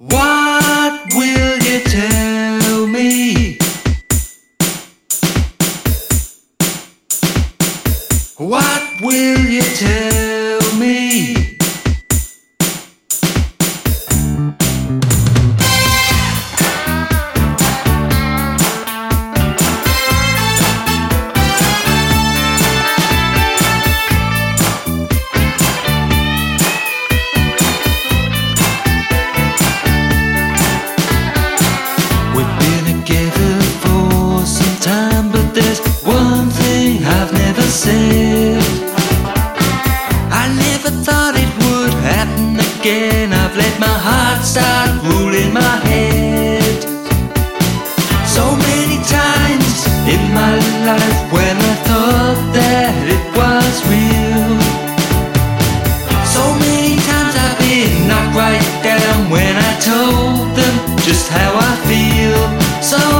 What will you tell me? What will you tell me? I never thought it would happen again. I've let my heart start ruling my head. So many times in my life when I thought that it was real. So many times I've been knocked right down when I told them just how I feel. So,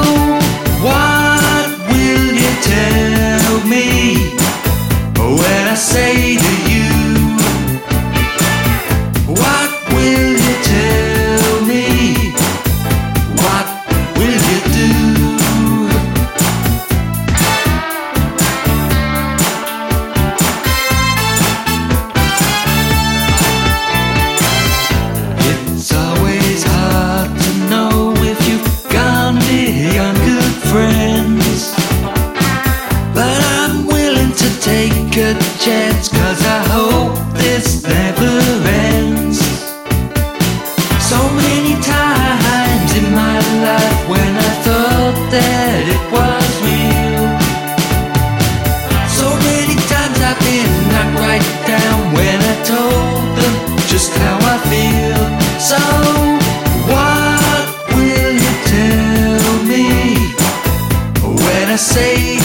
say to you? What will you tell me? What will you do? It's always hard to know if you've gone beyond good friends. But I'm willing to take a chance, cause I hope this never ends. So many times in my life when I thought that it was real. So many times I've been knocked right down when I told them just how I feel. So, what will you tell me when I say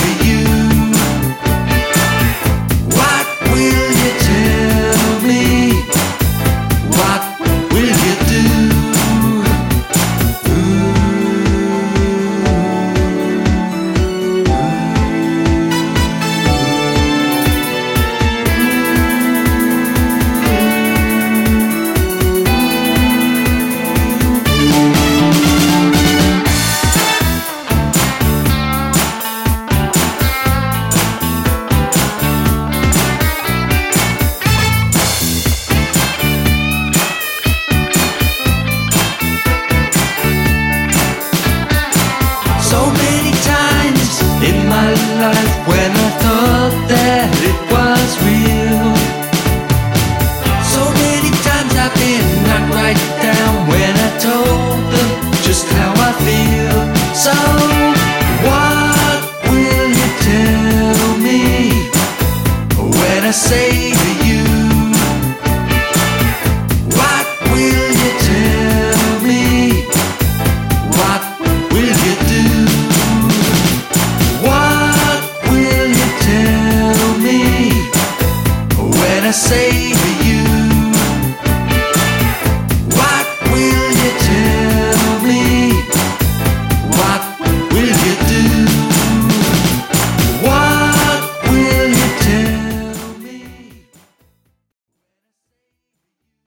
just how I feel. So, what will you tell me when I say to you? What will you tell me? What will you do? What will you tell me when I say